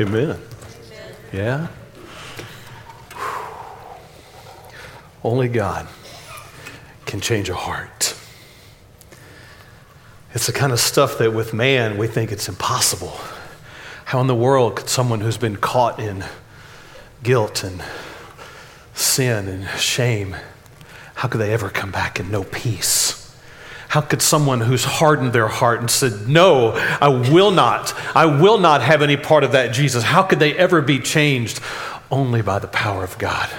Amen. Yeah? Only God can change a heart. It's the kind of stuff that with man we think it's impossible. How in the world could someone who's been caught in guilt and sin and shame, how could they ever come back and know peace? How could someone who's hardened their heart and said, No, I will not, I will not have any part of that Jesus, how could they ever be changed? Only by the power of God.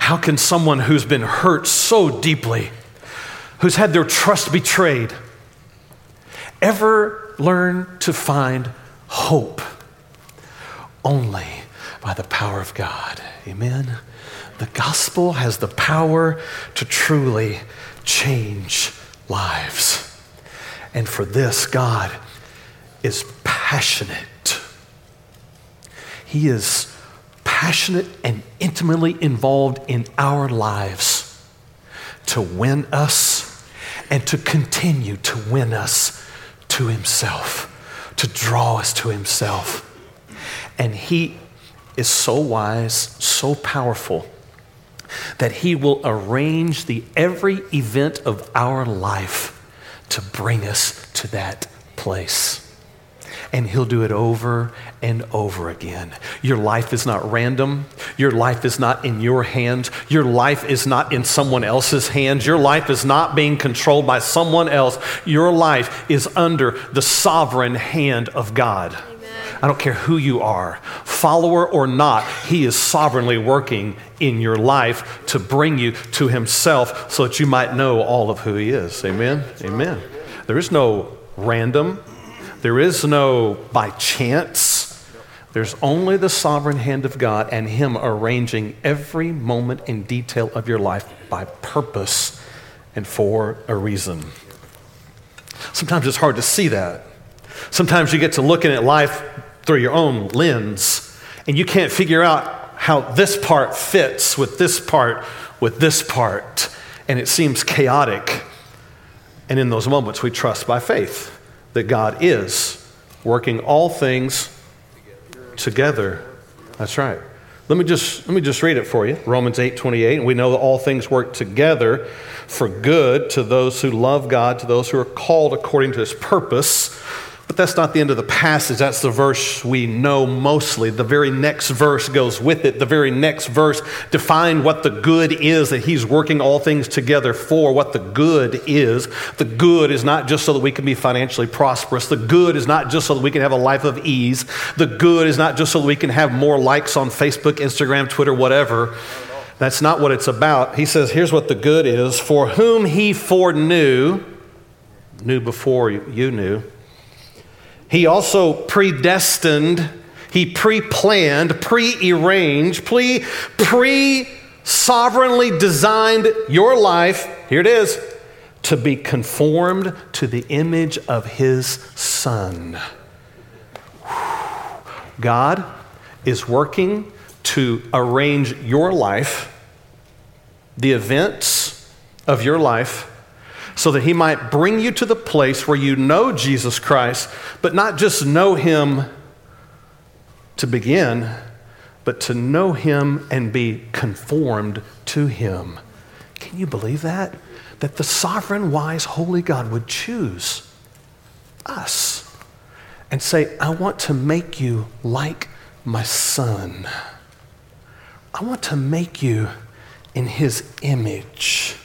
How can someone who's been hurt so deeply, who's had their trust betrayed, ever learn to find hope? Only by the power of God. Amen. The gospel has the power to truly change lives. And for this, God is passionate. He is passionate and intimately involved in our lives to win us and to continue to win us to Himself, to draw us to Himself. And He is so wise, so powerful, that He will arrange the every event of our life to bring us to that place. And He'll do it over and over again. Your life is not random. Your life is not in your hands. Your life is not in someone else's hands. Your life is not being controlled by someone else. Your life is under the sovereign hand of God. I don't care who you are, follower or not, He is sovereignly working in your life to bring you to Himself so that you might know all of who He is. Amen? Amen. There is no random, there is no by chance. There's only the sovereign hand of God and Him arranging every moment in detail of your life by purpose and for a reason. Sometimes it's hard to see that. Sometimes you get to looking at life through your own lens, and you can't figure out how this part fits with this part, with this part, and it seems chaotic. And in those moments, we trust by faith that God is working all things together. That's right. Let me just let me just read it for you. Romans 8, 28. And we know that all things work together for good to those who love God, to those who are called according to his purpose. But that's not the end of the passage. That's the verse we know mostly. The very next verse goes with it. The very next verse defined what the good is that he's working all things together for, what the good is. The good is not just so that we can be financially prosperous. The good is not just so that we can have a life of ease. The good is not just so that we can have more likes on Facebook, Instagram, Twitter, whatever. That's not what it's about. He says, here's what the good is for whom he foreknew, knew before you knew he also predestined, he pre planned, pre arranged, pre sovereignly designed your life. Here it is to be conformed to the image of his son. God is working to arrange your life, the events of your life, so that he might bring you to the place where you know Jesus Christ, but not just know him to begin, but to know him and be conformed to him. Can you believe that? That the sovereign, wise, holy God would choose us and say, I want to make you like my son. I want to make you in his image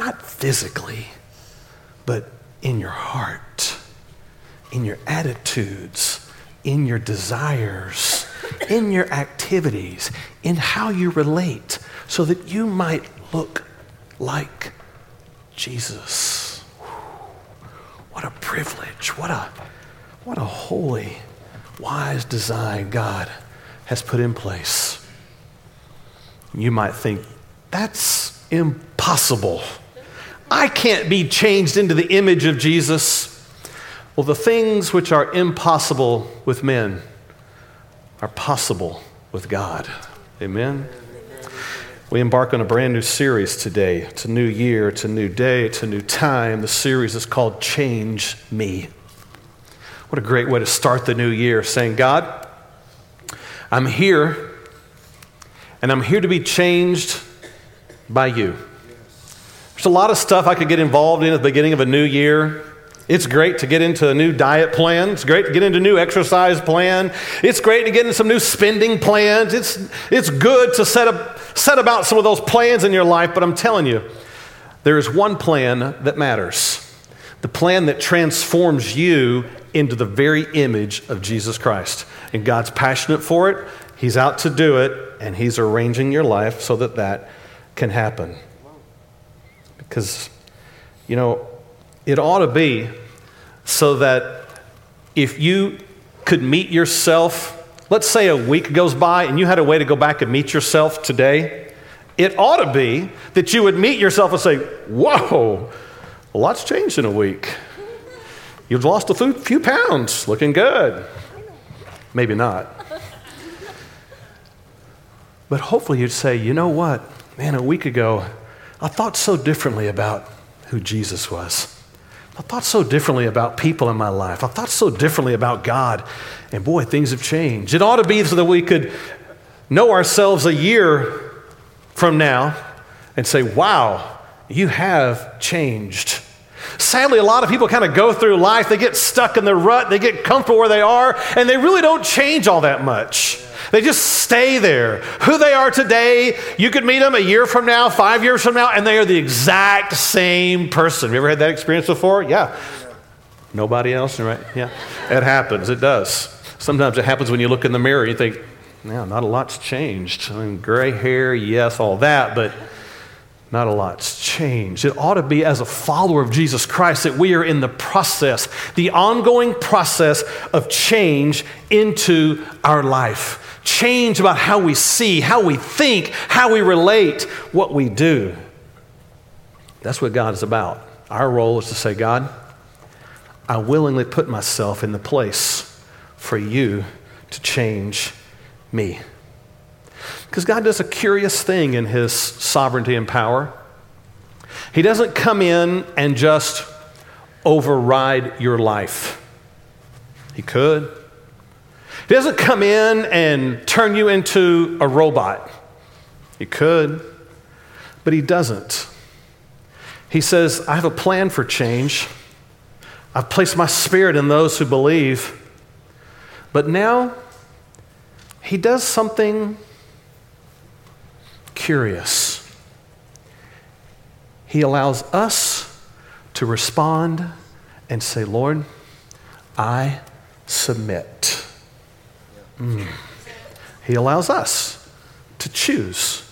not physically, but in your heart, in your attitudes, in your desires, in your activities, in how you relate, so that you might look like Jesus. What a privilege. What a, what a holy, wise design God has put in place. You might think, that's impossible. I can't be changed into the image of Jesus. Well, the things which are impossible with men are possible with God. Amen. We embark on a brand new series today. It's a new year, it's a new day, it's a new time. The series is called Change Me. What a great way to start the new year, saying, God, I'm here, and I'm here to be changed by you. There's a lot of stuff I could get involved in at the beginning of a new year. It's great to get into a new diet plan. It's great to get into a new exercise plan. It's great to get into some new spending plans. It's, it's good to set, up, set about some of those plans in your life, but I'm telling you, there is one plan that matters the plan that transforms you into the very image of Jesus Christ. And God's passionate for it, He's out to do it, and He's arranging your life so that that can happen. Because, you know, it ought to be so that if you could meet yourself, let's say a week goes by and you had a way to go back and meet yourself today, it ought to be that you would meet yourself and say, Whoa, a lot's changed in a week. You've lost a few pounds, looking good. Maybe not. But hopefully you'd say, You know what? Man, a week ago, I thought so differently about who Jesus was. I thought so differently about people in my life. I thought so differently about God. And boy, things have changed. It ought to be so that we could know ourselves a year from now and say, wow, you have changed. Sadly, a lot of people kind of go through life, they get stuck in the rut, they get comfortable where they are, and they really don't change all that much. They just stay there. Who they are today, you could meet them a year from now, five years from now, and they are the exact same person. You ever had that experience before? Yeah. Nobody else, right? Yeah. It happens. It does. Sometimes it happens when you look in the mirror and you think, no, not a lot's changed. I mean, gray hair, yes, all that, but not a lot's changed. It ought to be, as a follower of Jesus Christ, that we are in the process, the ongoing process of change into our life change about how we see, how we think, how we relate, what we do. That's what God is about. Our role is to say, God, I willingly put myself in the place for you to change me. Because God does a curious thing in His sovereignty and power. He doesn't come in and just override your life. He could. He doesn't come in and turn you into a robot. He could, but he doesn't. He says, I have a plan for change. I've placed my spirit in those who believe. But now, he does something curious. He allows us to respond and say, Lord, I submit. Mm. He allows us to choose.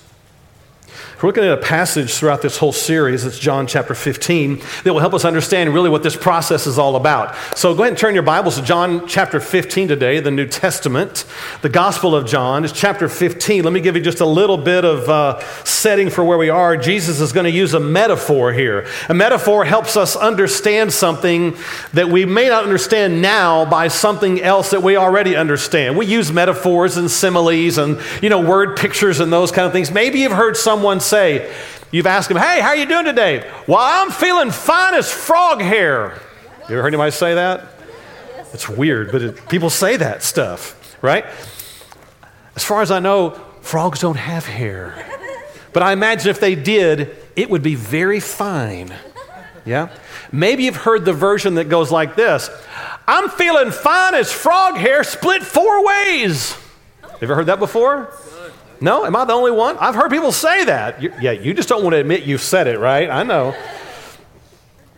We're looking at a passage throughout this whole series. It's John chapter 15 that will help us understand really what this process is all about. So go ahead and turn your Bibles to John chapter 15 today, the New Testament. The Gospel of John is chapter 15. Let me give you just a little bit of uh, setting for where we are. Jesus is going to use a metaphor here. A metaphor helps us understand something that we may not understand now by something else that we already understand. We use metaphors and similes and, you know, word pictures and those kind of things. Maybe you've heard someone say, you've asked them, hey, how are you doing today? Well, I'm feeling fine as frog hair. You ever heard anybody say that? It's weird, but it, people say that stuff, right? As far as I know, frogs don't have hair. But I imagine if they did, it would be very fine. Yeah? Maybe you've heard the version that goes like this I'm feeling fine as frog hair split four ways. Have you ever heard that before? No? Am I the only one? I've heard people say that. You, yeah, you just don't want to admit you've said it, right? I know.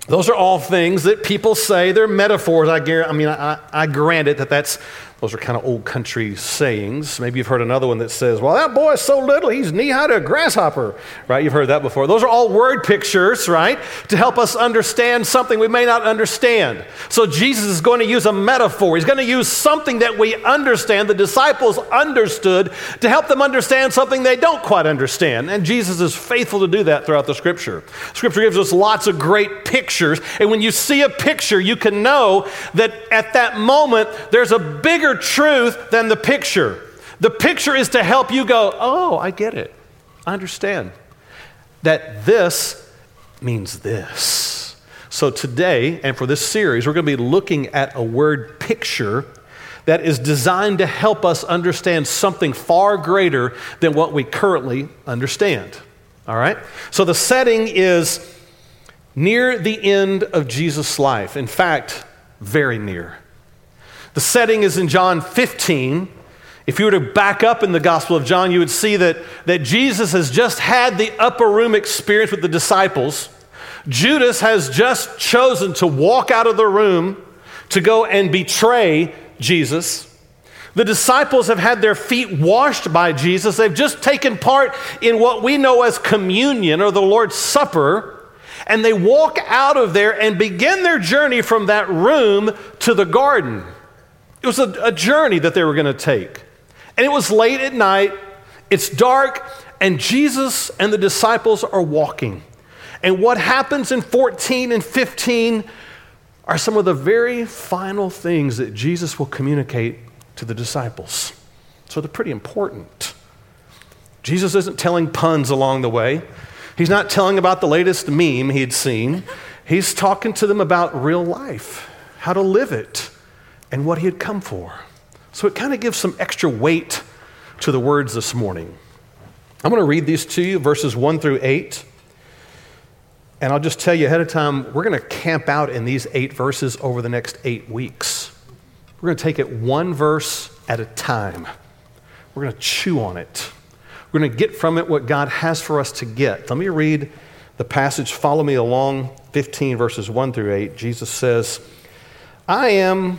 Those are all things that people say. They're metaphors. I, I mean, I, I grant it that that's those are kind of old country sayings. Maybe you've heard another one that says, Well, that boy is so little, he's knee high to a grasshopper, right? You've heard that before. Those are all word pictures, right? To help us understand something we may not understand. So Jesus is going to use a metaphor. He's going to use something that we understand, the disciples understood, to help them understand something they don't quite understand. And Jesus is faithful to do that throughout the scripture. Scripture gives us lots of great pictures. And when you see a picture, you can know that at that moment, there's a bigger truth than the picture. The picture is to help you go, oh, I get it. I understand. That this means this. So today, and for this series, we're going to be looking at a word picture that is designed to help us understand something far greater than what we currently understand. All right? So the setting is near the end of Jesus' life. In fact, very near. The setting is in John 15. If you were to back up in the Gospel of John, you would see that, that Jesus has just had the upper room experience with the disciples. Judas has just chosen to walk out of the room to go and betray Jesus. The disciples have had their feet washed by Jesus. They've just taken part in what we know as communion or the Lord's Supper. And they walk out of there and begin their journey from that room to the garden. It was a, a journey that they were going to take. And it was late at night, it's dark, and Jesus and the disciples are walking. And what happens in 14 and 15 are some of the very final things that Jesus will communicate to the disciples. So they're pretty important. Jesus isn't telling puns along the way. He's not telling about the latest meme he'd seen. He's talking to them about real life, how to live it, and what he had come for. So it kind of gives some extra weight to the words this morning. I'm going to read these to you, verses 1 through 8. And I'll just tell you ahead of time, we're going to camp out in these eight verses over the next eight weeks. We're going to take it one verse at a time. We're going to chew on it. We're going to get from it what God has for us to get. Let me read the passage. Follow me along 15 verses 1 through 8. Jesus says, I am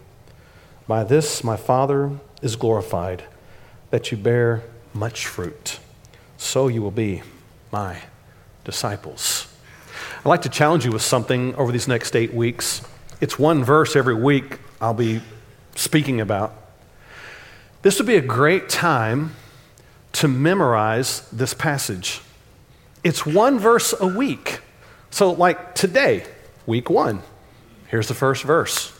By this my Father is glorified, that you bear much fruit. So you will be my disciples. I'd like to challenge you with something over these next eight weeks. It's one verse every week I'll be speaking about. This would be a great time to memorize this passage. It's one verse a week. So, like today, week one, here's the first verse.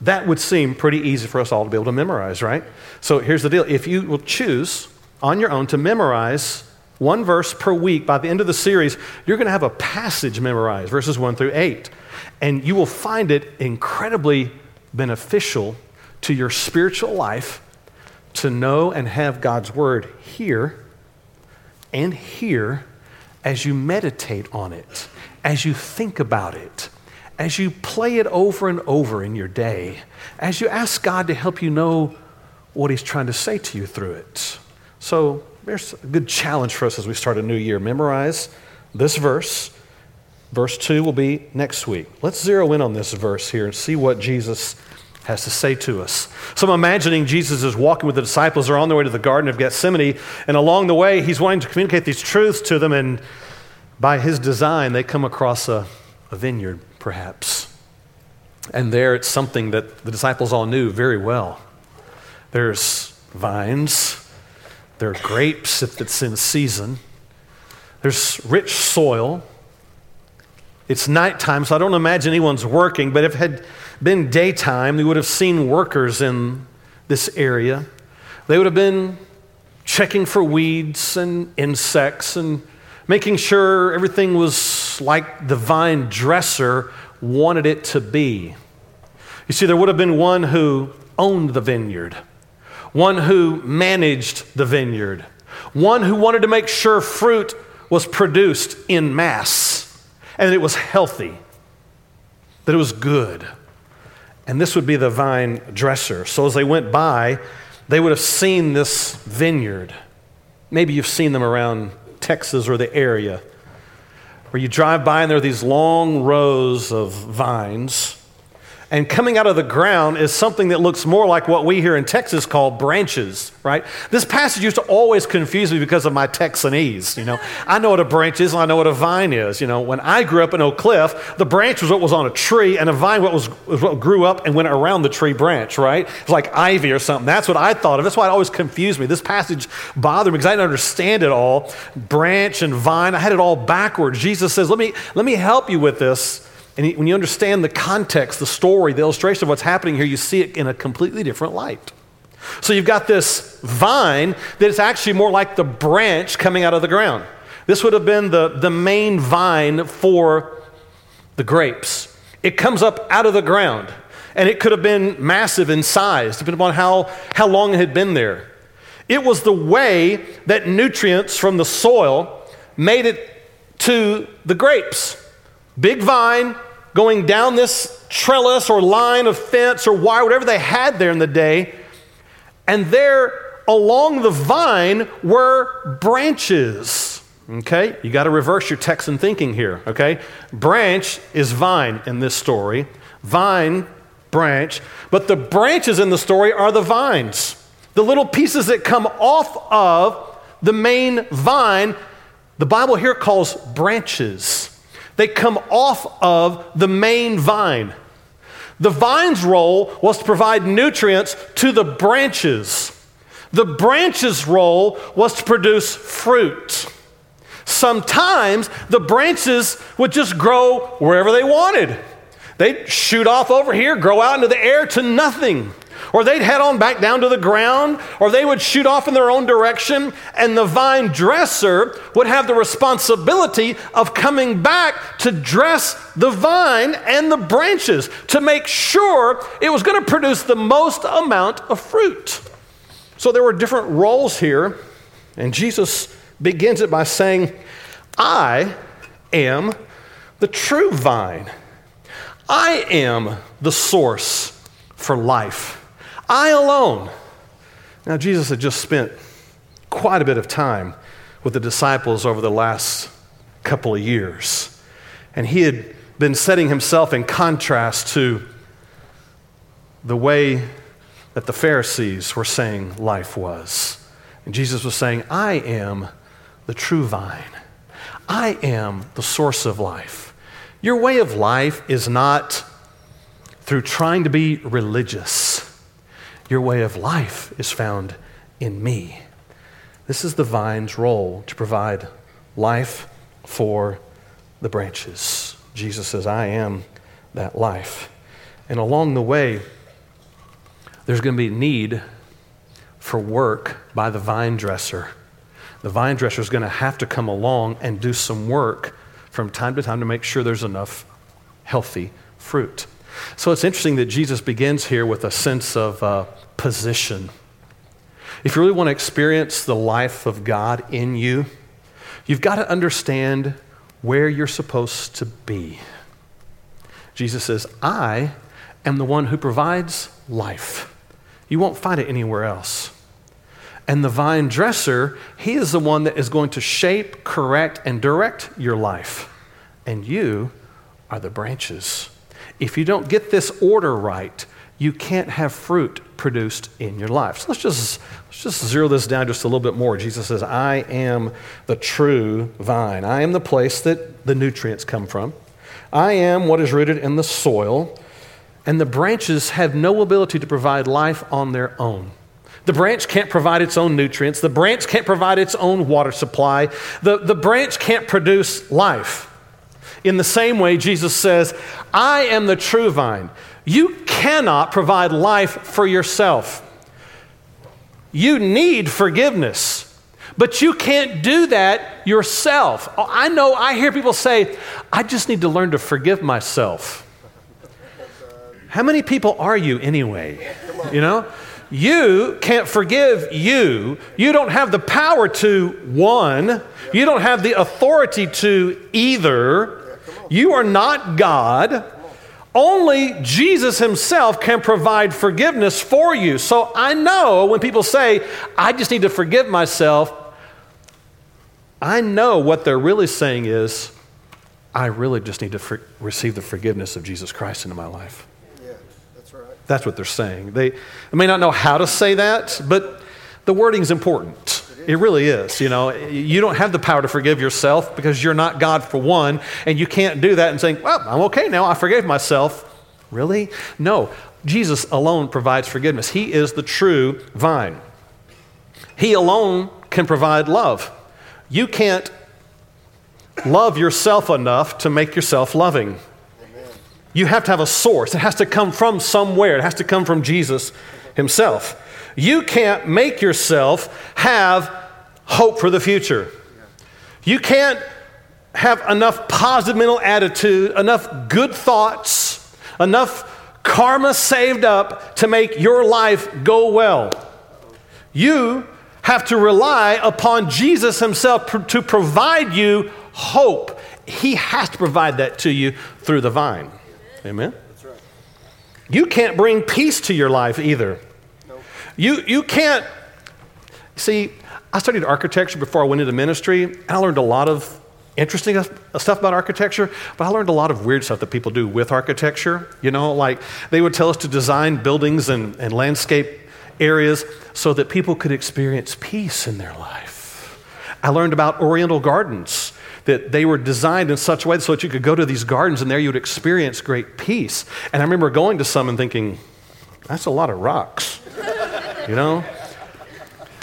That would seem pretty easy for us all to be able to memorize, right? So, here's the deal if you will choose on your own to memorize one verse per week. By the end of the series, you're going to have a passage memorized, verses 1 through 8. And you will find it incredibly beneficial to your spiritual life to know and have God's word here and here as you meditate on it, as you think about it, as you play it over and over in your day, as you ask God to help you know what He's trying to say to you through it. So, there's a good challenge for us as we start a new year. Memorize this verse. Verse 2 will be next week. Let's zero in on this verse here and see what Jesus has to say to us. So I'm imagining Jesus is walking with the disciples. They're on their way to the Garden of Gethsemane. And along the way, he's wanting to communicate these truths to them. And by his design, they come across a, a vineyard, perhaps. And there it's something that the disciples all knew very well. There's vines, there are grapes if it's in season. There's rich soil. It's nighttime, so I don't imagine anyone's working, but if it had been daytime, we would have seen workers in this area. They would have been checking for weeds and insects and making sure everything was like the vine dresser wanted it to be. You see, there would have been one who owned the vineyard one who managed the vineyard, one who wanted to make sure fruit was produced in mass and it was healthy, that it was good. And this would be the vine dresser. So as they went by, they would have seen this vineyard. Maybe you've seen them around Texas or the area, where you drive by and there are these long rows of vines and coming out of the ground is something that looks more like what we here in Texas call branches, right? This passage used to always confuse me because of my Texanese, you know. I know what a branch is and I know what a vine is. You know, when I grew up in Oak Cliff, the branch was what was on a tree and a vine what was, was what grew up and went around the tree branch, right? It's like ivy or something. That's what I thought of. That's why it always confused me. This passage bothered me because I didn't understand it all. Branch and vine, I had it all backwards. Jesus says, let me, let me help you with this and when you understand the context, the story, the illustration of what's happening here, you see it in a completely different light. So you've got this vine that is actually more like the branch coming out of the ground. This would have been the, the main vine for the grapes. It comes up out of the ground, and it could have been massive in size, depending upon how, how long it had been there. It was the way that nutrients from the soil made it to the grapes. Big vine, going down this trellis or line of fence or wire, whatever they had there in the day. And there along the vine were branches. Okay? You got to reverse your Texan thinking here. Okay? Branch is vine in this story. Vine, branch. But the branches in the story are the vines. The little pieces that come off of the main vine, the Bible here calls branches. They come off of the main vine. The vine's role was to provide nutrients to the branches. The branch's role was to produce fruit. Sometimes the branches would just grow wherever they wanted. They'd shoot off over here, grow out into the air to nothing or they'd head on back down to the ground, or they would shoot off in their own direction, and the vine dresser would have the responsibility of coming back to dress the vine and the branches to make sure it was going to produce the most amount of fruit. So there were different roles here, and Jesus begins it by saying, I am the true vine. I am the source for life. I alone. Now, Jesus had just spent quite a bit of time with the disciples over the last couple of years. And he had been setting himself in contrast to the way that the Pharisees were saying life was. And Jesus was saying, I am the true vine, I am the source of life. Your way of life is not through trying to be religious. Your way of life is found in me. This is the vine's role to provide life for the branches. Jesus says, I am that life. And along the way, there's going to be need for work by the vine dresser. The vine dresser is going to have to come along and do some work from time to time to make sure there's enough healthy fruit. So it's interesting that Jesus begins here with a sense of uh, position. If you really want to experience the life of God in you, you've got to understand where you're supposed to be. Jesus says, I am the one who provides life. You won't find it anywhere else. And the vine dresser, he is the one that is going to shape, correct, and direct your life. And you are the branches. If you don't get this order right, you can't have fruit produced in your life. So let's just, let's just zero this down just a little bit more. Jesus says, I am the true vine. I am the place that the nutrients come from. I am what is rooted in the soil, and the branches have no ability to provide life on their own. The branch can't provide its own nutrients. The branch can't provide its own water supply. The, the branch can't produce life. In the same way, Jesus says, I am the true vine. You cannot provide life for yourself. You need forgiveness, but you can't do that yourself. I know, I hear people say, I just need to learn to forgive myself. How many people are you anyway? You know? You can't forgive you. You don't have the power to, one, you don't have the authority to either. You are not God. Only Jesus himself can provide forgiveness for you. So I know when people say, I just need to forgive myself, I know what they're really saying is, I really just need to for- receive the forgiveness of Jesus Christ into my life. Yeah, that's right. That's what they're saying. They, may not know how to say that, but the wording is important. It really is. You know, you don't have the power to forgive yourself because you're not God for one, and you can't do that and saying, "Well, I'm okay now. I forgave myself." Really? No. Jesus alone provides forgiveness. He is the true vine. He alone can provide love. You can't love yourself enough to make yourself loving. You have to have a source. It has to come from somewhere. It has to come from Jesus himself. You can't make yourself have hope for the future. You can't have enough positive mental attitude, enough good thoughts, enough karma saved up to make your life go well. You have to rely upon Jesus Himself pr- to provide you hope. He has to provide that to you through the vine. Amen? That's right. You can't bring peace to your life either. You, you can't. See, I studied architecture before I went into ministry, and I learned a lot of interesting stuff about architecture, but I learned a lot of weird stuff that people do with architecture. You know, like they would tell us to design buildings and, and landscape areas so that people could experience peace in their life. I learned about Oriental gardens, that they were designed in such a way so that you could go to these gardens and there you would experience great peace. And I remember going to some and thinking, that's a lot of rocks, you know?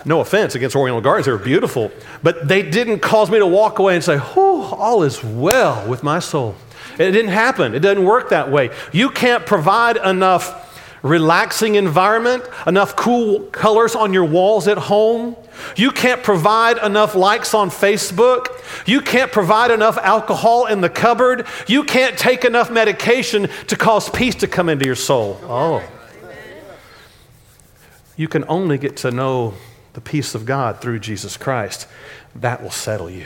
No offense against Oriental Gardens, they were beautiful, but they didn't cause me to walk away and say, Whew, all is well with my soul. It didn't happen. It doesn't work that way. You can't provide enough relaxing environment, enough cool colors on your walls at home. You can't provide enough likes on Facebook. You can't provide enough alcohol in the cupboard. You can't take enough medication to cause peace to come into your soul. Oh. You can only get to know the peace of God through Jesus Christ. That will settle you.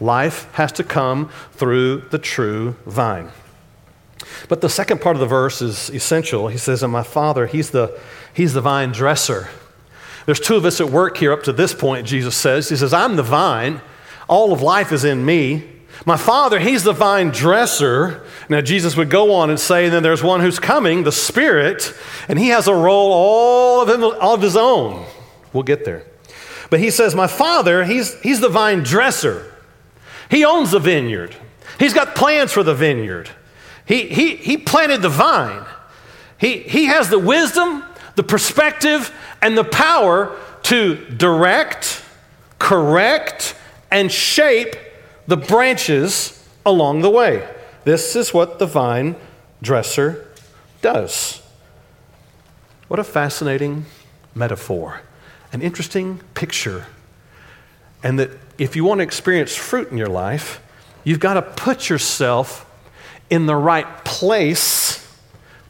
Life has to come through the true vine. But the second part of the verse is essential. He says, And my father, he's the, he's the vine dresser. There's two of us at work here up to this point, Jesus says. He says, I'm the vine. All of life is in me. My father, he's the vine dresser. Now, Jesus would go on and say, and then there's one who's coming, the Spirit, and he has a role all of, him, all of his own. We'll get there. But he says, My father, he's, he's the vine dresser. He owns the vineyard, he's got plans for the vineyard. He, he, he planted the vine. He, he has the wisdom, the perspective, and the power to direct, correct, and shape the branches along the way. This is what the vine dresser does. What a fascinating metaphor, an interesting picture. And that if you want to experience fruit in your life, you've got to put yourself in the right place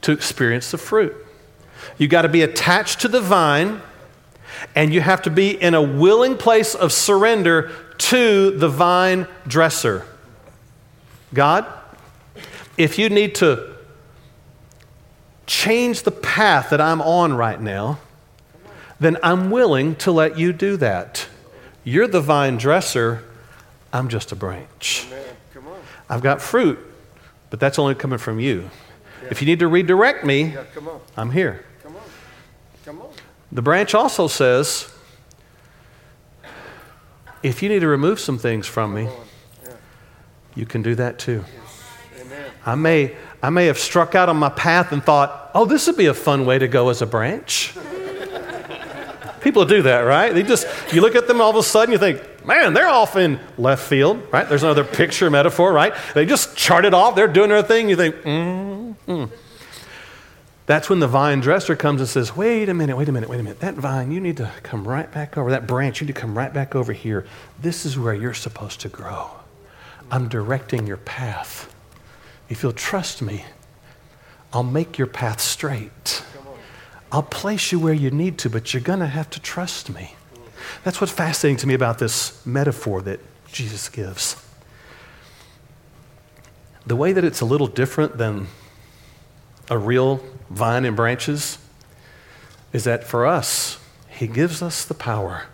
to experience the fruit. You've got to be attached to the vine, and you have to be in a willing place of surrender to the vine dresser. God, if you need to change the path that I'm on right now, then I'm willing to let you do that. You're the vine dresser, I'm just a branch. Amen. Come on. I've got fruit, but that's only coming from you. If you need to redirect me, Yeah. I'm here. Come on. Come on. The branch also says, if you need to remove some things from me, Come on. Yeah. you can do that too. I may, I may have struck out on my path and thought, oh, this would be a fun way to go as a branch. People do that, right? They just, you look at them all of a sudden, you think, man, they're off in left field, right? There's another picture metaphor, right? They just charted off, they're doing their thing. You think, mm, mm. That's when the vine dresser comes and says, wait a minute, wait a minute, wait a minute. That vine, you need to come right back over. That branch, you need to come right back over here. This is where you're supposed to grow. I'm directing your path. If you'll trust me, I'll make your path straight. I'll place you where you need to, but you're going to have to trust me. That's what's fascinating to me about this metaphor that Jesus gives. The way that it's a little different than a real vine and branches is that for us, He gives us the power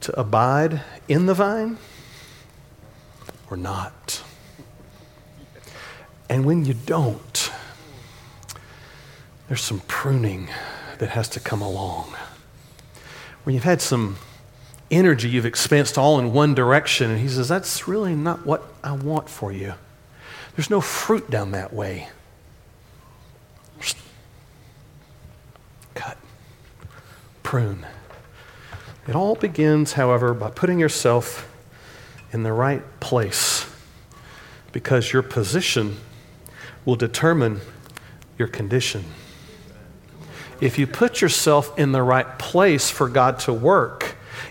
to abide in the vine or not. And when you don't, there's some pruning that has to come along. When you've had some energy you've expensed all in one direction, and he says, That's really not what I want for you. There's no fruit down that way. Cut, prune. It all begins, however, by putting yourself in the right place because your position will determine your condition. If you put yourself in the right place for God to work,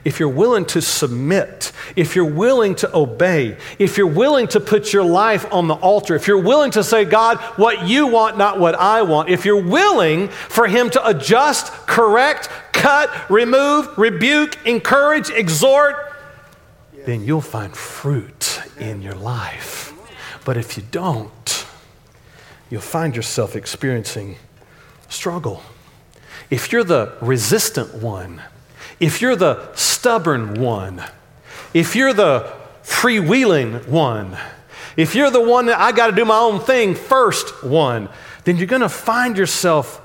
if you're willing to submit, if you're willing to obey, if you're willing to put your life on the altar, if you're willing to say, God, what you want, not what I want, if you're willing for Him to adjust, correct, cut, remove, rebuke, encourage, exhort, then you'll find fruit in your life. But if you don't, you'll find yourself experiencing struggle. If you're the resistant one, if you're the stubborn one, if you're the freewheeling one, if you're the one that I got to do my own thing first one, then you're going to find yourself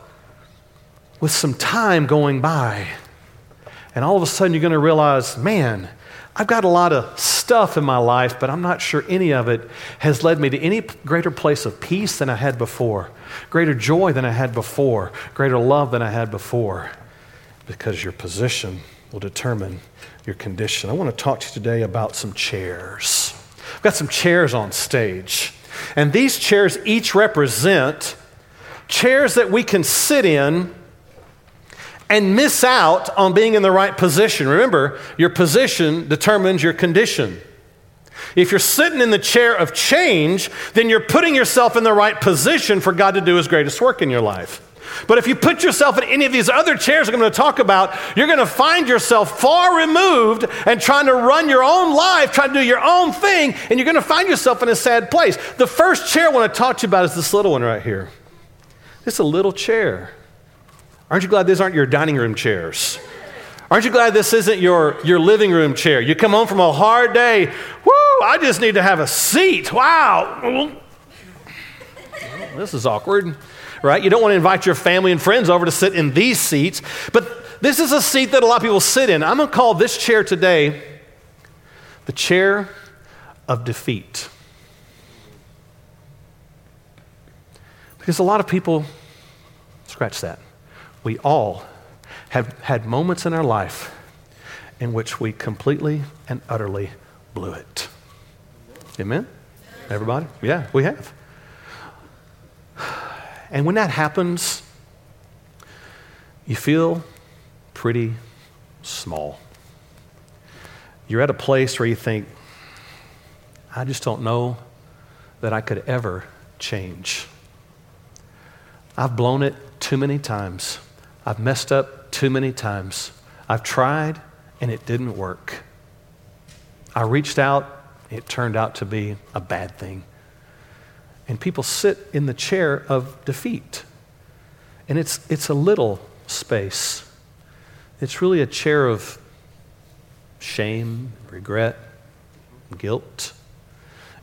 with some time going by. And all of a sudden, you're going to realize, man, I've got a lot of stuff in my life, but I'm not sure any of it has led me to any greater place of peace than I had before, greater joy than I had before, greater love than I had before, because your position will determine your condition. I want to talk to you today about some chairs. I've got some chairs on stage, and these chairs each represent chairs that we can sit in and miss out on being in the right position. Remember, your position determines your condition. If you're sitting in the chair of change, then you're putting yourself in the right position for God to do His greatest work in your life. But if you put yourself in any of these other chairs I'm going to talk about, you're going to find yourself far removed and trying to run your own life, trying to do your own thing, and you're going to find yourself in a sad place. The first chair I want to talk to you about is this little one right here. It's a little chair. Aren't you glad these aren't your dining room chairs? Aren't you glad this isn't your, your living room chair? You come home from a hard day, whoo, I just need to have a seat. Wow. This is awkward, right? You don't want to invite your family and friends over to sit in these seats, but this is a seat that a lot of people sit in. I'm going to call this chair today the chair of defeat. Because a lot of people, scratch that we all have had moments in our life in which we completely and utterly blew it. Amen? Everybody? Yeah, we have. And when that happens, you feel pretty small. You're at a place where you think, I just don't know that I could ever change. I've blown it too many times. I've messed up too many times. I've tried and it didn't work. I reached out, it turned out to be a bad thing. And people sit in the chair of defeat. And it's, it's a little space. It's really a chair of shame, regret, guilt.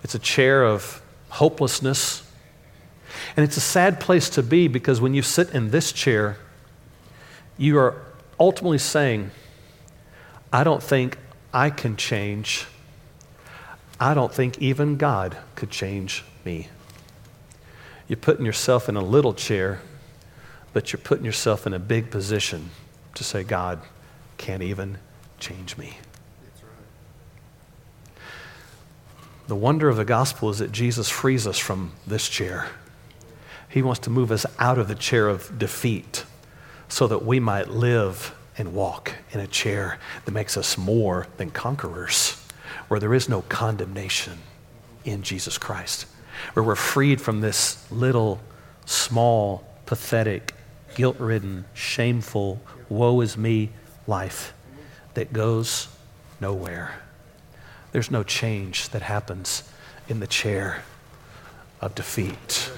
It's a chair of hopelessness. And it's a sad place to be because when you sit in this chair, you are ultimately saying, I don't think I can change. I don't think even God could change me. You're putting yourself in a little chair, but you're putting yourself in a big position to say, God can't even change me. The wonder of the gospel is that Jesus frees us from this chair. He wants to move us out of the chair of defeat so that we might live and walk in a chair that makes us more than conquerors, where there is no condemnation in Jesus Christ, where we're freed from this little, small, pathetic, guilt ridden, shameful, woe is me life that goes nowhere. There's no change that happens in the chair of defeat.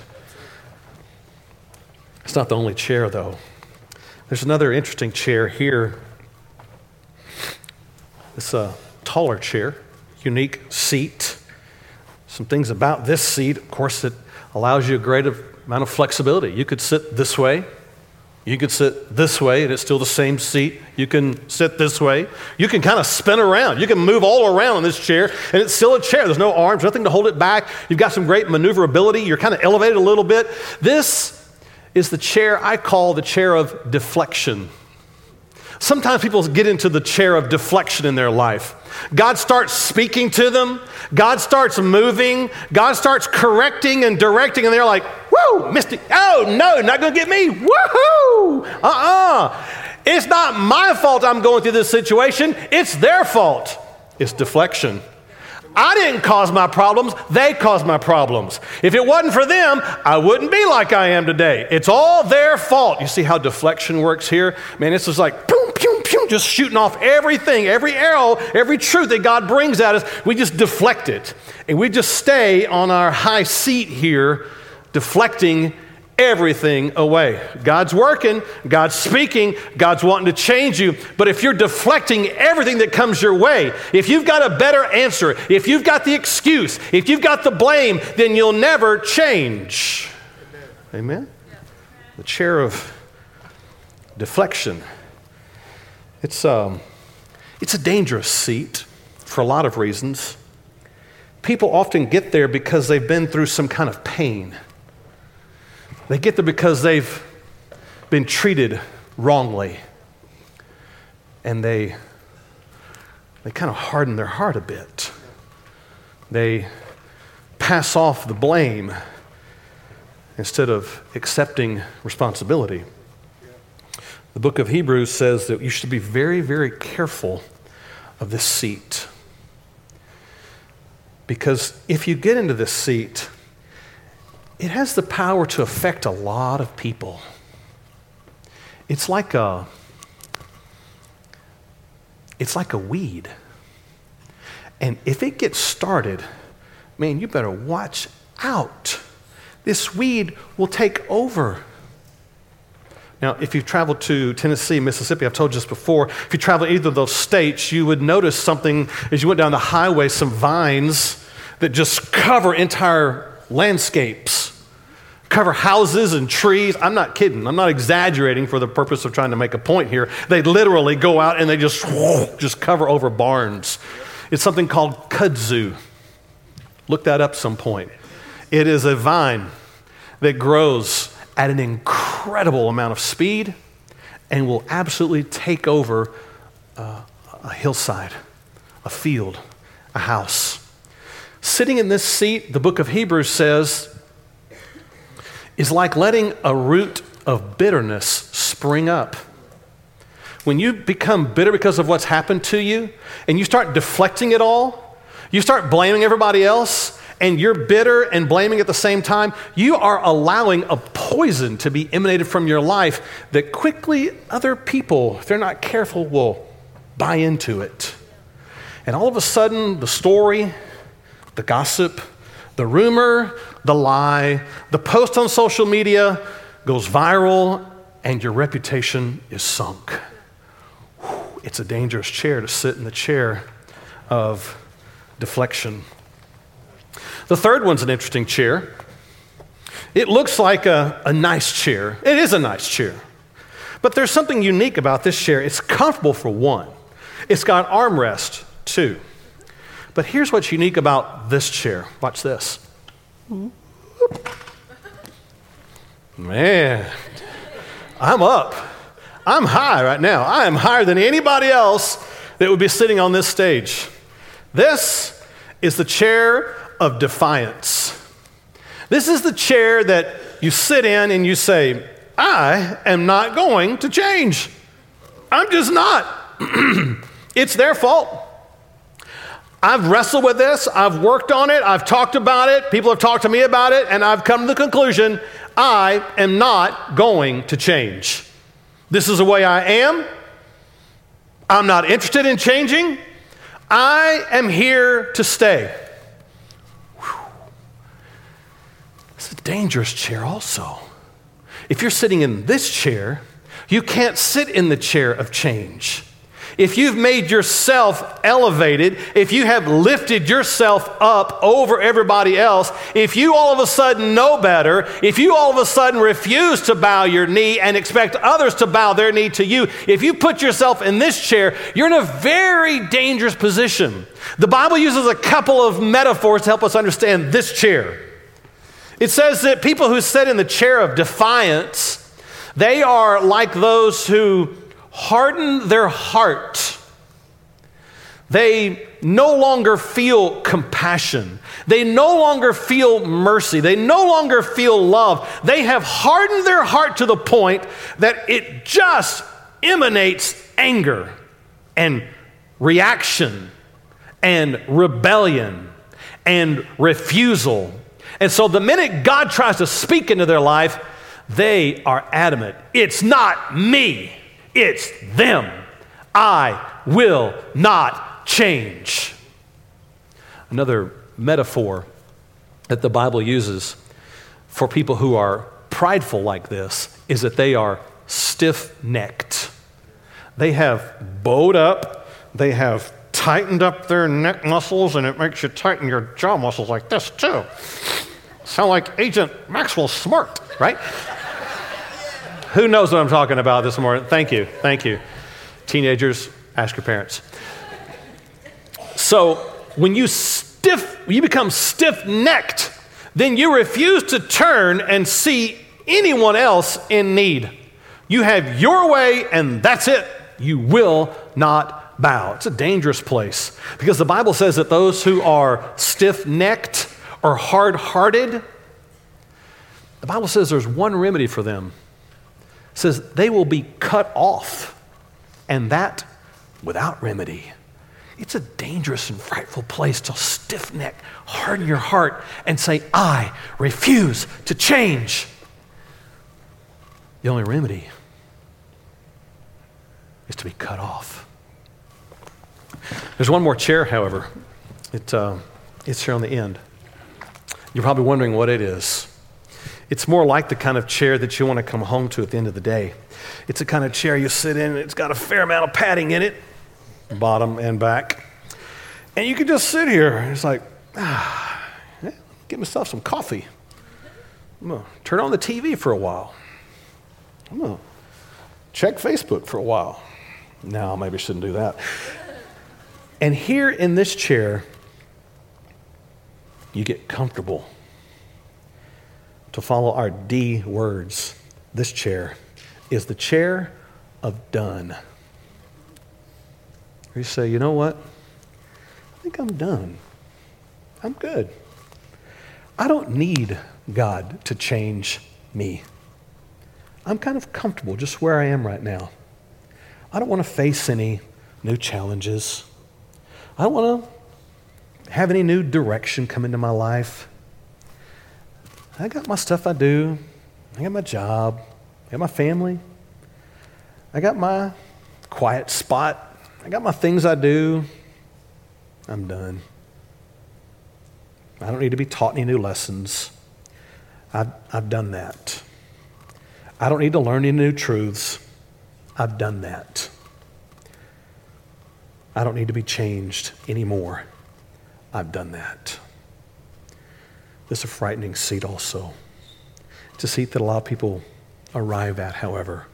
It's not the only chair, though. There's another interesting chair here. It's a taller chair, unique seat. Some things about this seat, of course, it allows you a great amount of flexibility. You could sit this way, you could sit this way, and it's still the same seat. You can sit this way. You can kind of spin around. You can move all around in this chair, and it's still a chair. There's no arms, nothing to hold it back. You've got some great maneuverability. You're kind of elevated a little bit. This is the chair I call the chair of deflection. Sometimes people get into the chair of deflection in their life. God starts speaking to them, God starts moving, God starts correcting and directing, and they're like, whoa, Misty, oh no, not gonna get me, woohoo, uh uh-uh. uh. It's not my fault I'm going through this situation, it's their fault. It's deflection. I didn't cause my problems, they caused my problems. If it wasn't for them, I wouldn't be like I am today. It's all their fault. You see how deflection works here? Man, this is like boom, boom, boom, just shooting off everything, every arrow, every truth that God brings at us. We just deflect it. And we just stay on our high seat here, deflecting everything away. God's working, God's speaking, God's wanting to change you. But if you're deflecting everything that comes your way, if you've got a better answer, if you've got the excuse, if you've got the blame, then you'll never change. Amen? The chair of deflection. It's, um, it's a dangerous seat for a lot of reasons. People often get there because they've been through some kind of pain. They get there because they've been treated wrongly. And they, they kind of harden their heart a bit. They pass off the blame instead of accepting responsibility. The book of Hebrews says that you should be very, very careful of this seat. Because if you get into this seat, it has the power to affect a lot of people. It's like a it's like a weed. And if it gets started, man, you better watch out. This weed will take over. Now, if you've traveled to Tennessee, Mississippi, I've told you this before, if you travel either of those states, you would notice something as you went down the highway, some vines that just cover entire landscapes cover houses and trees. I'm not kidding. I'm not exaggerating for the purpose of trying to make a point here. They literally go out and they just just cover over barns. It's something called kudzu. Look that up some point. It is a vine that grows at an incredible amount of speed and will absolutely take over uh, a hillside, a field, a house. Sitting in this seat, the book of Hebrews says is like letting a root of bitterness spring up. When you become bitter because of what's happened to you and you start deflecting it all, you start blaming everybody else, and you're bitter and blaming at the same time, you are allowing a poison to be emanated from your life that quickly other people, if they're not careful, will buy into it. And all of a sudden, the story, the gossip, the rumor, the lie, the post on social media goes viral, and your reputation is sunk. It's a dangerous chair to sit in the chair of deflection. The third one's an interesting chair. It looks like a, a nice chair. It is a nice chair. But there's something unique about this chair. It's comfortable for one, it's got armrest too. But here's what's unique about this chair. Watch this. Man, I'm up. I'm high right now. I am higher than anybody else that would be sitting on this stage. This is the chair of defiance. This is the chair that you sit in and you say, I am not going to change. I'm just not. it's their fault. I've wrestled with this, I've worked on it, I've talked about it, people have talked to me about it, and I've come to the conclusion I am not going to change. This is the way I am. I'm not interested in changing. I am here to stay. It's a dangerous chair, also. if you're sitting in this chair, you can't sit in the chair of change. If you've made yourself elevated, if you have lifted yourself up over everybody else, if you all of a sudden know better, if you all of a sudden refuse to bow your knee and expect others to bow their knee to you, if you put yourself in this chair, you're in a very dangerous position. The Bible uses a couple of metaphors to help us understand this chair. It says that people who sit in the chair of defiance, they are like those who harden their heart. They no longer feel compassion. They no longer feel mercy. They no longer feel love. They have hardened their heart to the point that it just emanates anger and reaction and rebellion and refusal. And so the minute God tries to speak into their life, they are adamant. It's not me. It's them. I will not change. Another metaphor that the Bible uses for people who are prideful like this is that they are stiff necked. They have bowed up, they have tightened up their neck muscles, and it makes you tighten your jaw muscles like this too. Sound like Agent Maxwell Smart, right? Who knows what I'm talking about this morning? Thank you. Thank you. Teenagers, ask your parents. So, when you stiff, you become stiff-necked, then you refuse to turn and see anyone else in need. You have your way and that's it. You will not bow. It's a dangerous place because the Bible says that those who are stiff-necked or hard-hearted, the Bible says there's one remedy for them says they will be cut off, and that without remedy. It's a dangerous and frightful place to stiff neck, harden your heart, and say, I refuse to change. The only remedy is to be cut off. There's one more chair, however. It, uh, it's here on the end. You're probably wondering what it is. It's more like the kind of chair that you want to come home to at the end of the day. It's the kind of chair you sit in, and it's got a fair amount of padding in it, bottom and back. And you can just sit here. It's like, ah, get myself some coffee. I'm going to turn on the TV for a while. I'm going to check Facebook for a while. No, maybe I shouldn't do that. And here in this chair, you get comfortable to follow our D words, this chair is the chair of done. You say, you know what? I think I'm done. I'm good. I don't need God to change me. I'm kind of comfortable just where I am right now. I don't want to face any new challenges. I don't want to have any new direction come into my life. I got my stuff I do. I got my job. I got my family. I got my quiet spot. I got my things I do. I'm done. I don't need to be taught any new lessons. I've, I've done that. I don't need to learn any new truths. I've done that. I don't need to be changed anymore. I've done that. It's a frightening seat, also. It's a seat that a lot of people arrive at, however.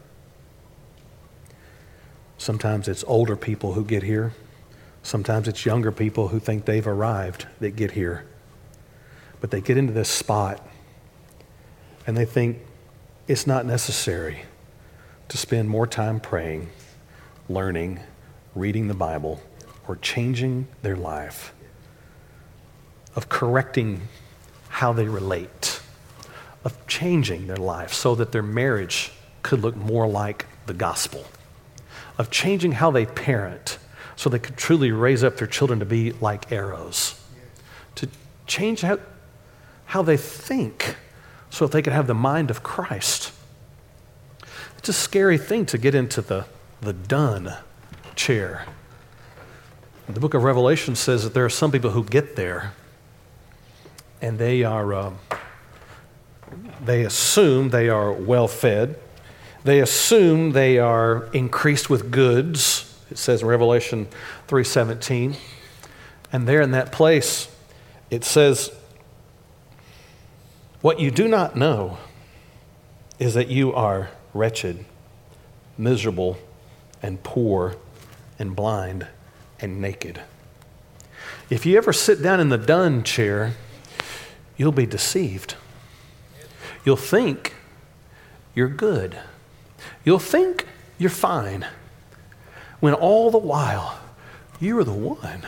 Sometimes it's older people who get here. Sometimes it's younger people who think they've arrived that get here. But they get into this spot and they think it's not necessary to spend more time praying, learning, reading the Bible, or changing their life, of correcting how they relate, of changing their life so that their marriage could look more like the gospel, of changing how they parent so they could truly raise up their children to be like arrows, to change how, how they think so that they could have the mind of Christ. It's a scary thing to get into the, the done chair. The book of Revelation says that there are some people who get there and they are, uh, they assume they are well fed. They assume they are increased with goods. It says in Revelation 3:17. And there in that place it says what you do not know is that you are wretched, miserable, and poor, and blind, and naked. If you ever sit down in the done chair, you'll be deceived. You'll think you're good. You'll think you're fine. When all the while, you are the one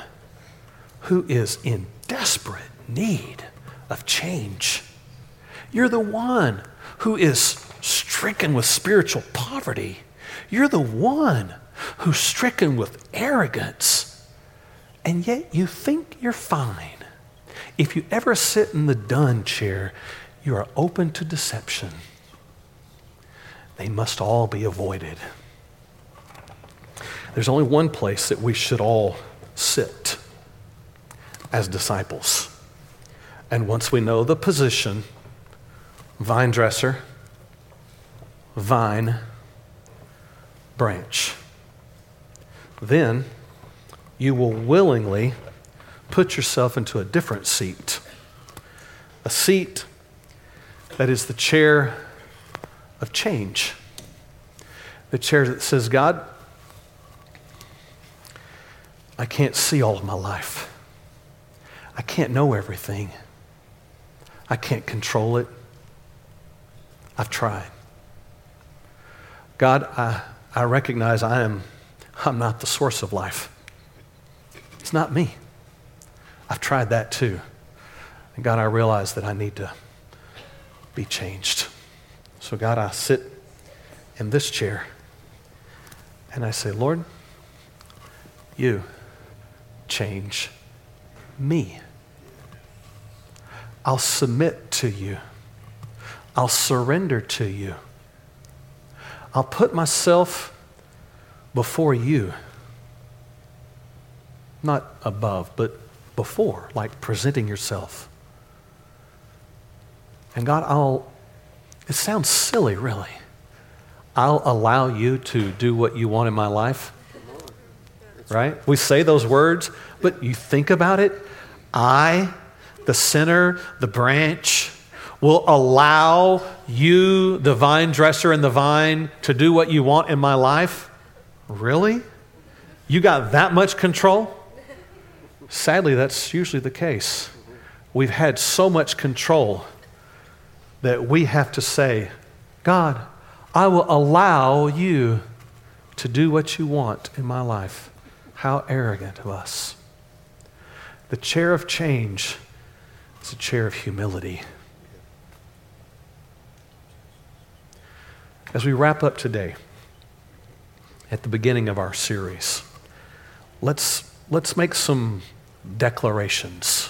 who is in desperate need of change. You're the one who is stricken with spiritual poverty. You're the one who's stricken with arrogance. And yet you think you're fine. If you ever sit in the done chair, you are open to deception. They must all be avoided. There's only one place that we should all sit as disciples. And once we know the position, vine dresser, vine, branch. Then you will willingly put yourself into a different seat, a seat that is the chair of change, the chair that says, God, I can't see all of my life. I can't know everything. I can't control it. I've tried. God, I, I recognize I am I'm not the source of life. It's not me. I've tried that too. And God, I realize that I need to be changed. So, God, I sit in this chair and I say, Lord, you change me. I'll submit to you. I'll surrender to you. I'll put myself before you. Not above, but before, like presenting yourself. And God, I'll, it sounds silly, really. I'll allow you to do what you want in my life. Right? We say those words, but you think about it. I, the sinner, the branch, will allow you, the vine dresser and the vine, to do what you want in my life? Really? You got that much control? Sadly, that's usually the case. We've had so much control that we have to say, God, I will allow you to do what you want in my life. How arrogant of us. The chair of change is a chair of humility. As we wrap up today, at the beginning of our series, let's, let's make some declarations.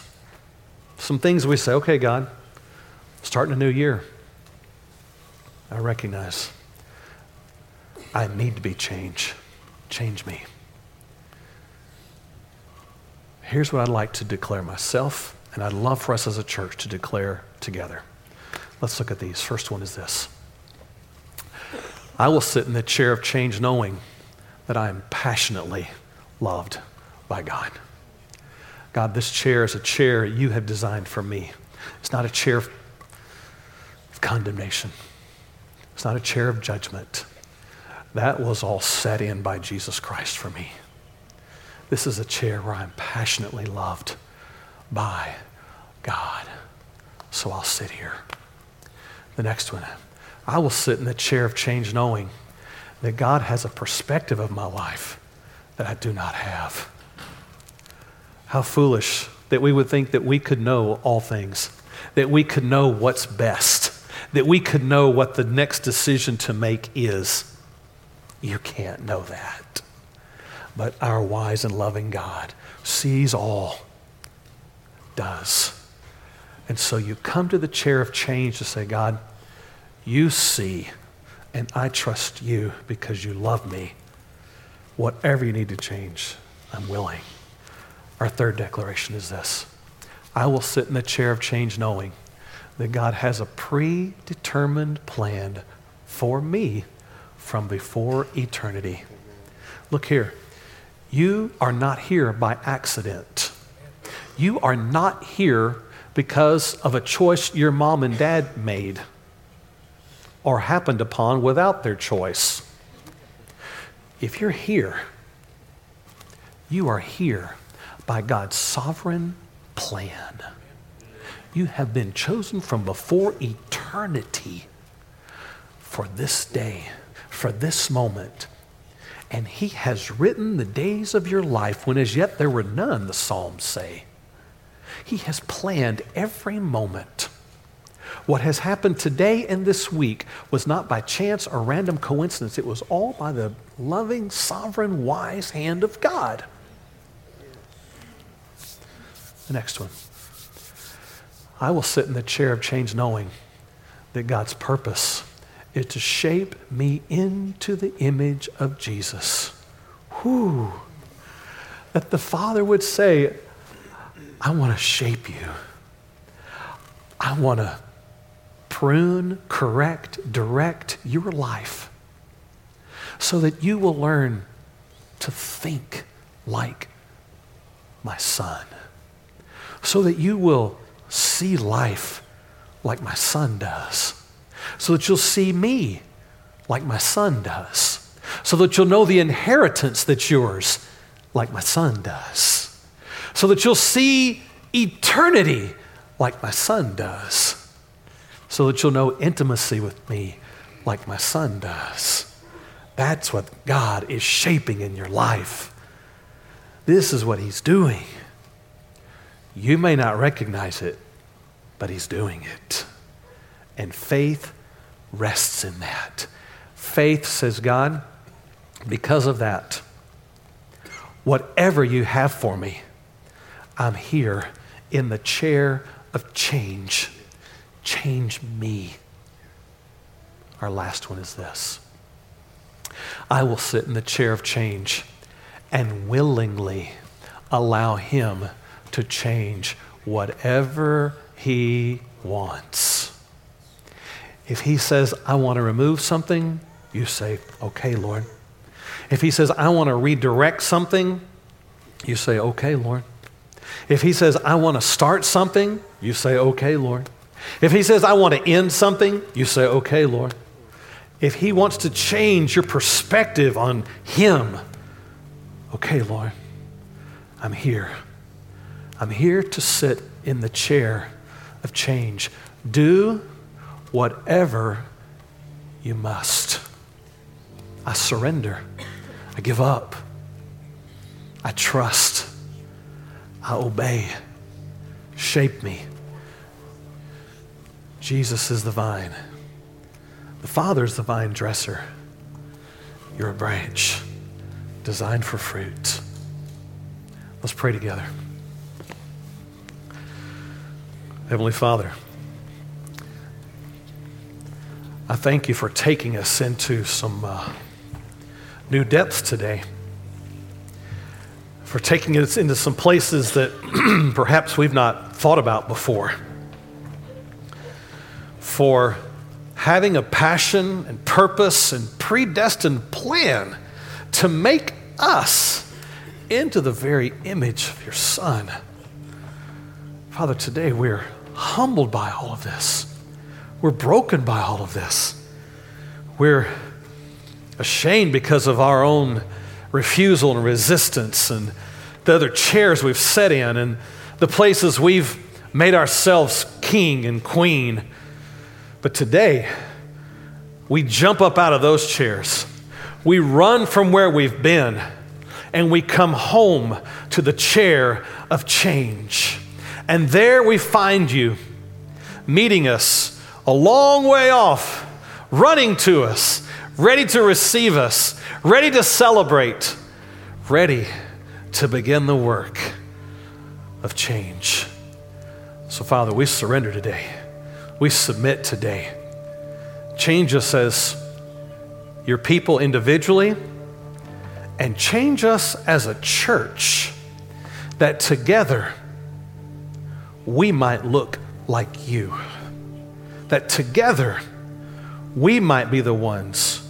Some things we say, okay, God, starting a new year, I recognize I need to be changed. Change me. Here's what I'd like to declare myself, and I'd love for us as a church to declare together. Let's look at these. First one is this I will sit in the chair of change knowing that I am passionately loved by God. God, this chair is a chair you have designed for me. It's not a chair of condemnation, it's not a chair of judgment. That was all set in by Jesus Christ for me. This is a chair where I'm passionately loved by God. So I'll sit here. The next one I will sit in the chair of change knowing that God has a perspective of my life that I do not have. How foolish that we would think that we could know all things, that we could know what's best, that we could know what the next decision to make is. You can't know that. But our wise and loving God sees all, does. And so you come to the chair of change to say, God, you see, and I trust you because you love me. Whatever you need to change, I'm willing. Our third declaration is this I will sit in the chair of change knowing that God has a predetermined plan for me from before eternity. Look here. You are not here by accident. You are not here because of a choice your mom and dad made or happened upon without their choice. If you're here, you are here by God's sovereign plan. You have been chosen from before eternity for this day, for this moment. And He has written the days of your life when as yet there were none, the Psalms say. He has planned every moment. What has happened today and this week was not by chance or random coincidence. It was all by the loving, sovereign, wise hand of God. The next one. I will sit in the chair of change knowing that God's purpose is to shape me into the image of Jesus. Whew. That the Father would say, I want to shape you. I want to prune, correct, direct your life so that you will learn to think like my son, so that you will see life like my son does, so that you'll see me like my son does, so that you'll know the inheritance that's yours like my son does, so that you'll see eternity like my son does, so that you'll know intimacy with me like my son does. That's what God is shaping in your life. This is what He's doing. You may not recognize it, but He's doing it. And faith rests in that. Faith says, God, because of that, whatever you have for me, I'm here in the chair of change. Change me. Our last one is this I will sit in the chair of change and willingly allow Him to change whatever He wants. If He says, I want to remove something, you say, Okay, Lord. If He says, I want to redirect something, you say, Okay, Lord. If He says, I want to start something, you say, Okay, Lord. If He says, I want to end something, you say, Okay, Lord. If He wants to change your perspective on Him, okay, Lord, I'm here. I'm here to sit in the chair of change. Do whatever you must. I surrender. I give up. I trust. I obey. Shape me. Jesus is the vine. The Father is the vine dresser. You're a branch designed for fruit. Let's pray together. Heavenly Father, I thank you for taking us into some uh, new depths today, for taking us into some places that perhaps we've not thought about before, for having a passion and purpose and predestined plan to make us into the very image of your Son. Father, today we're humbled by all of this. We're broken by all of this. We're ashamed because of our own refusal and resistance and the other chairs we've sat in and the places we've made ourselves king and queen. But today, we jump up out of those chairs. We run from where we've been and we come home to the chair of change. And there we find you meeting us a long way off, running to us, ready to receive us, ready to celebrate, ready to begin the work of change. So, Father, we surrender today. We submit today. Change us as your people individually and change us as a church that together we might look like you. that together we might be the ones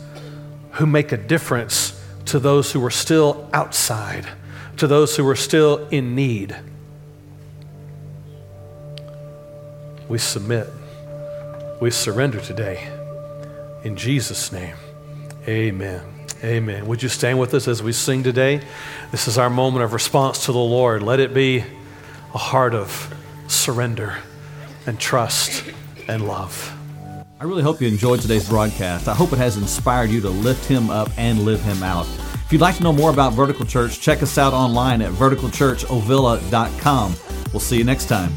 who make a difference to those who are still outside, to those who are still in need. We submit, we surrender today. In Jesus' name, amen. Amen. Would you stand with us as we sing today? This is our moment of response to the Lord. Let it be a heart of surrender and trust and love. I really hope you enjoyed today's broadcast. I hope it has inspired you to lift him up and live him out. If you'd like to know more about Vertical Church, check us out online at verticalchurchovilla.com. We'll see you next time.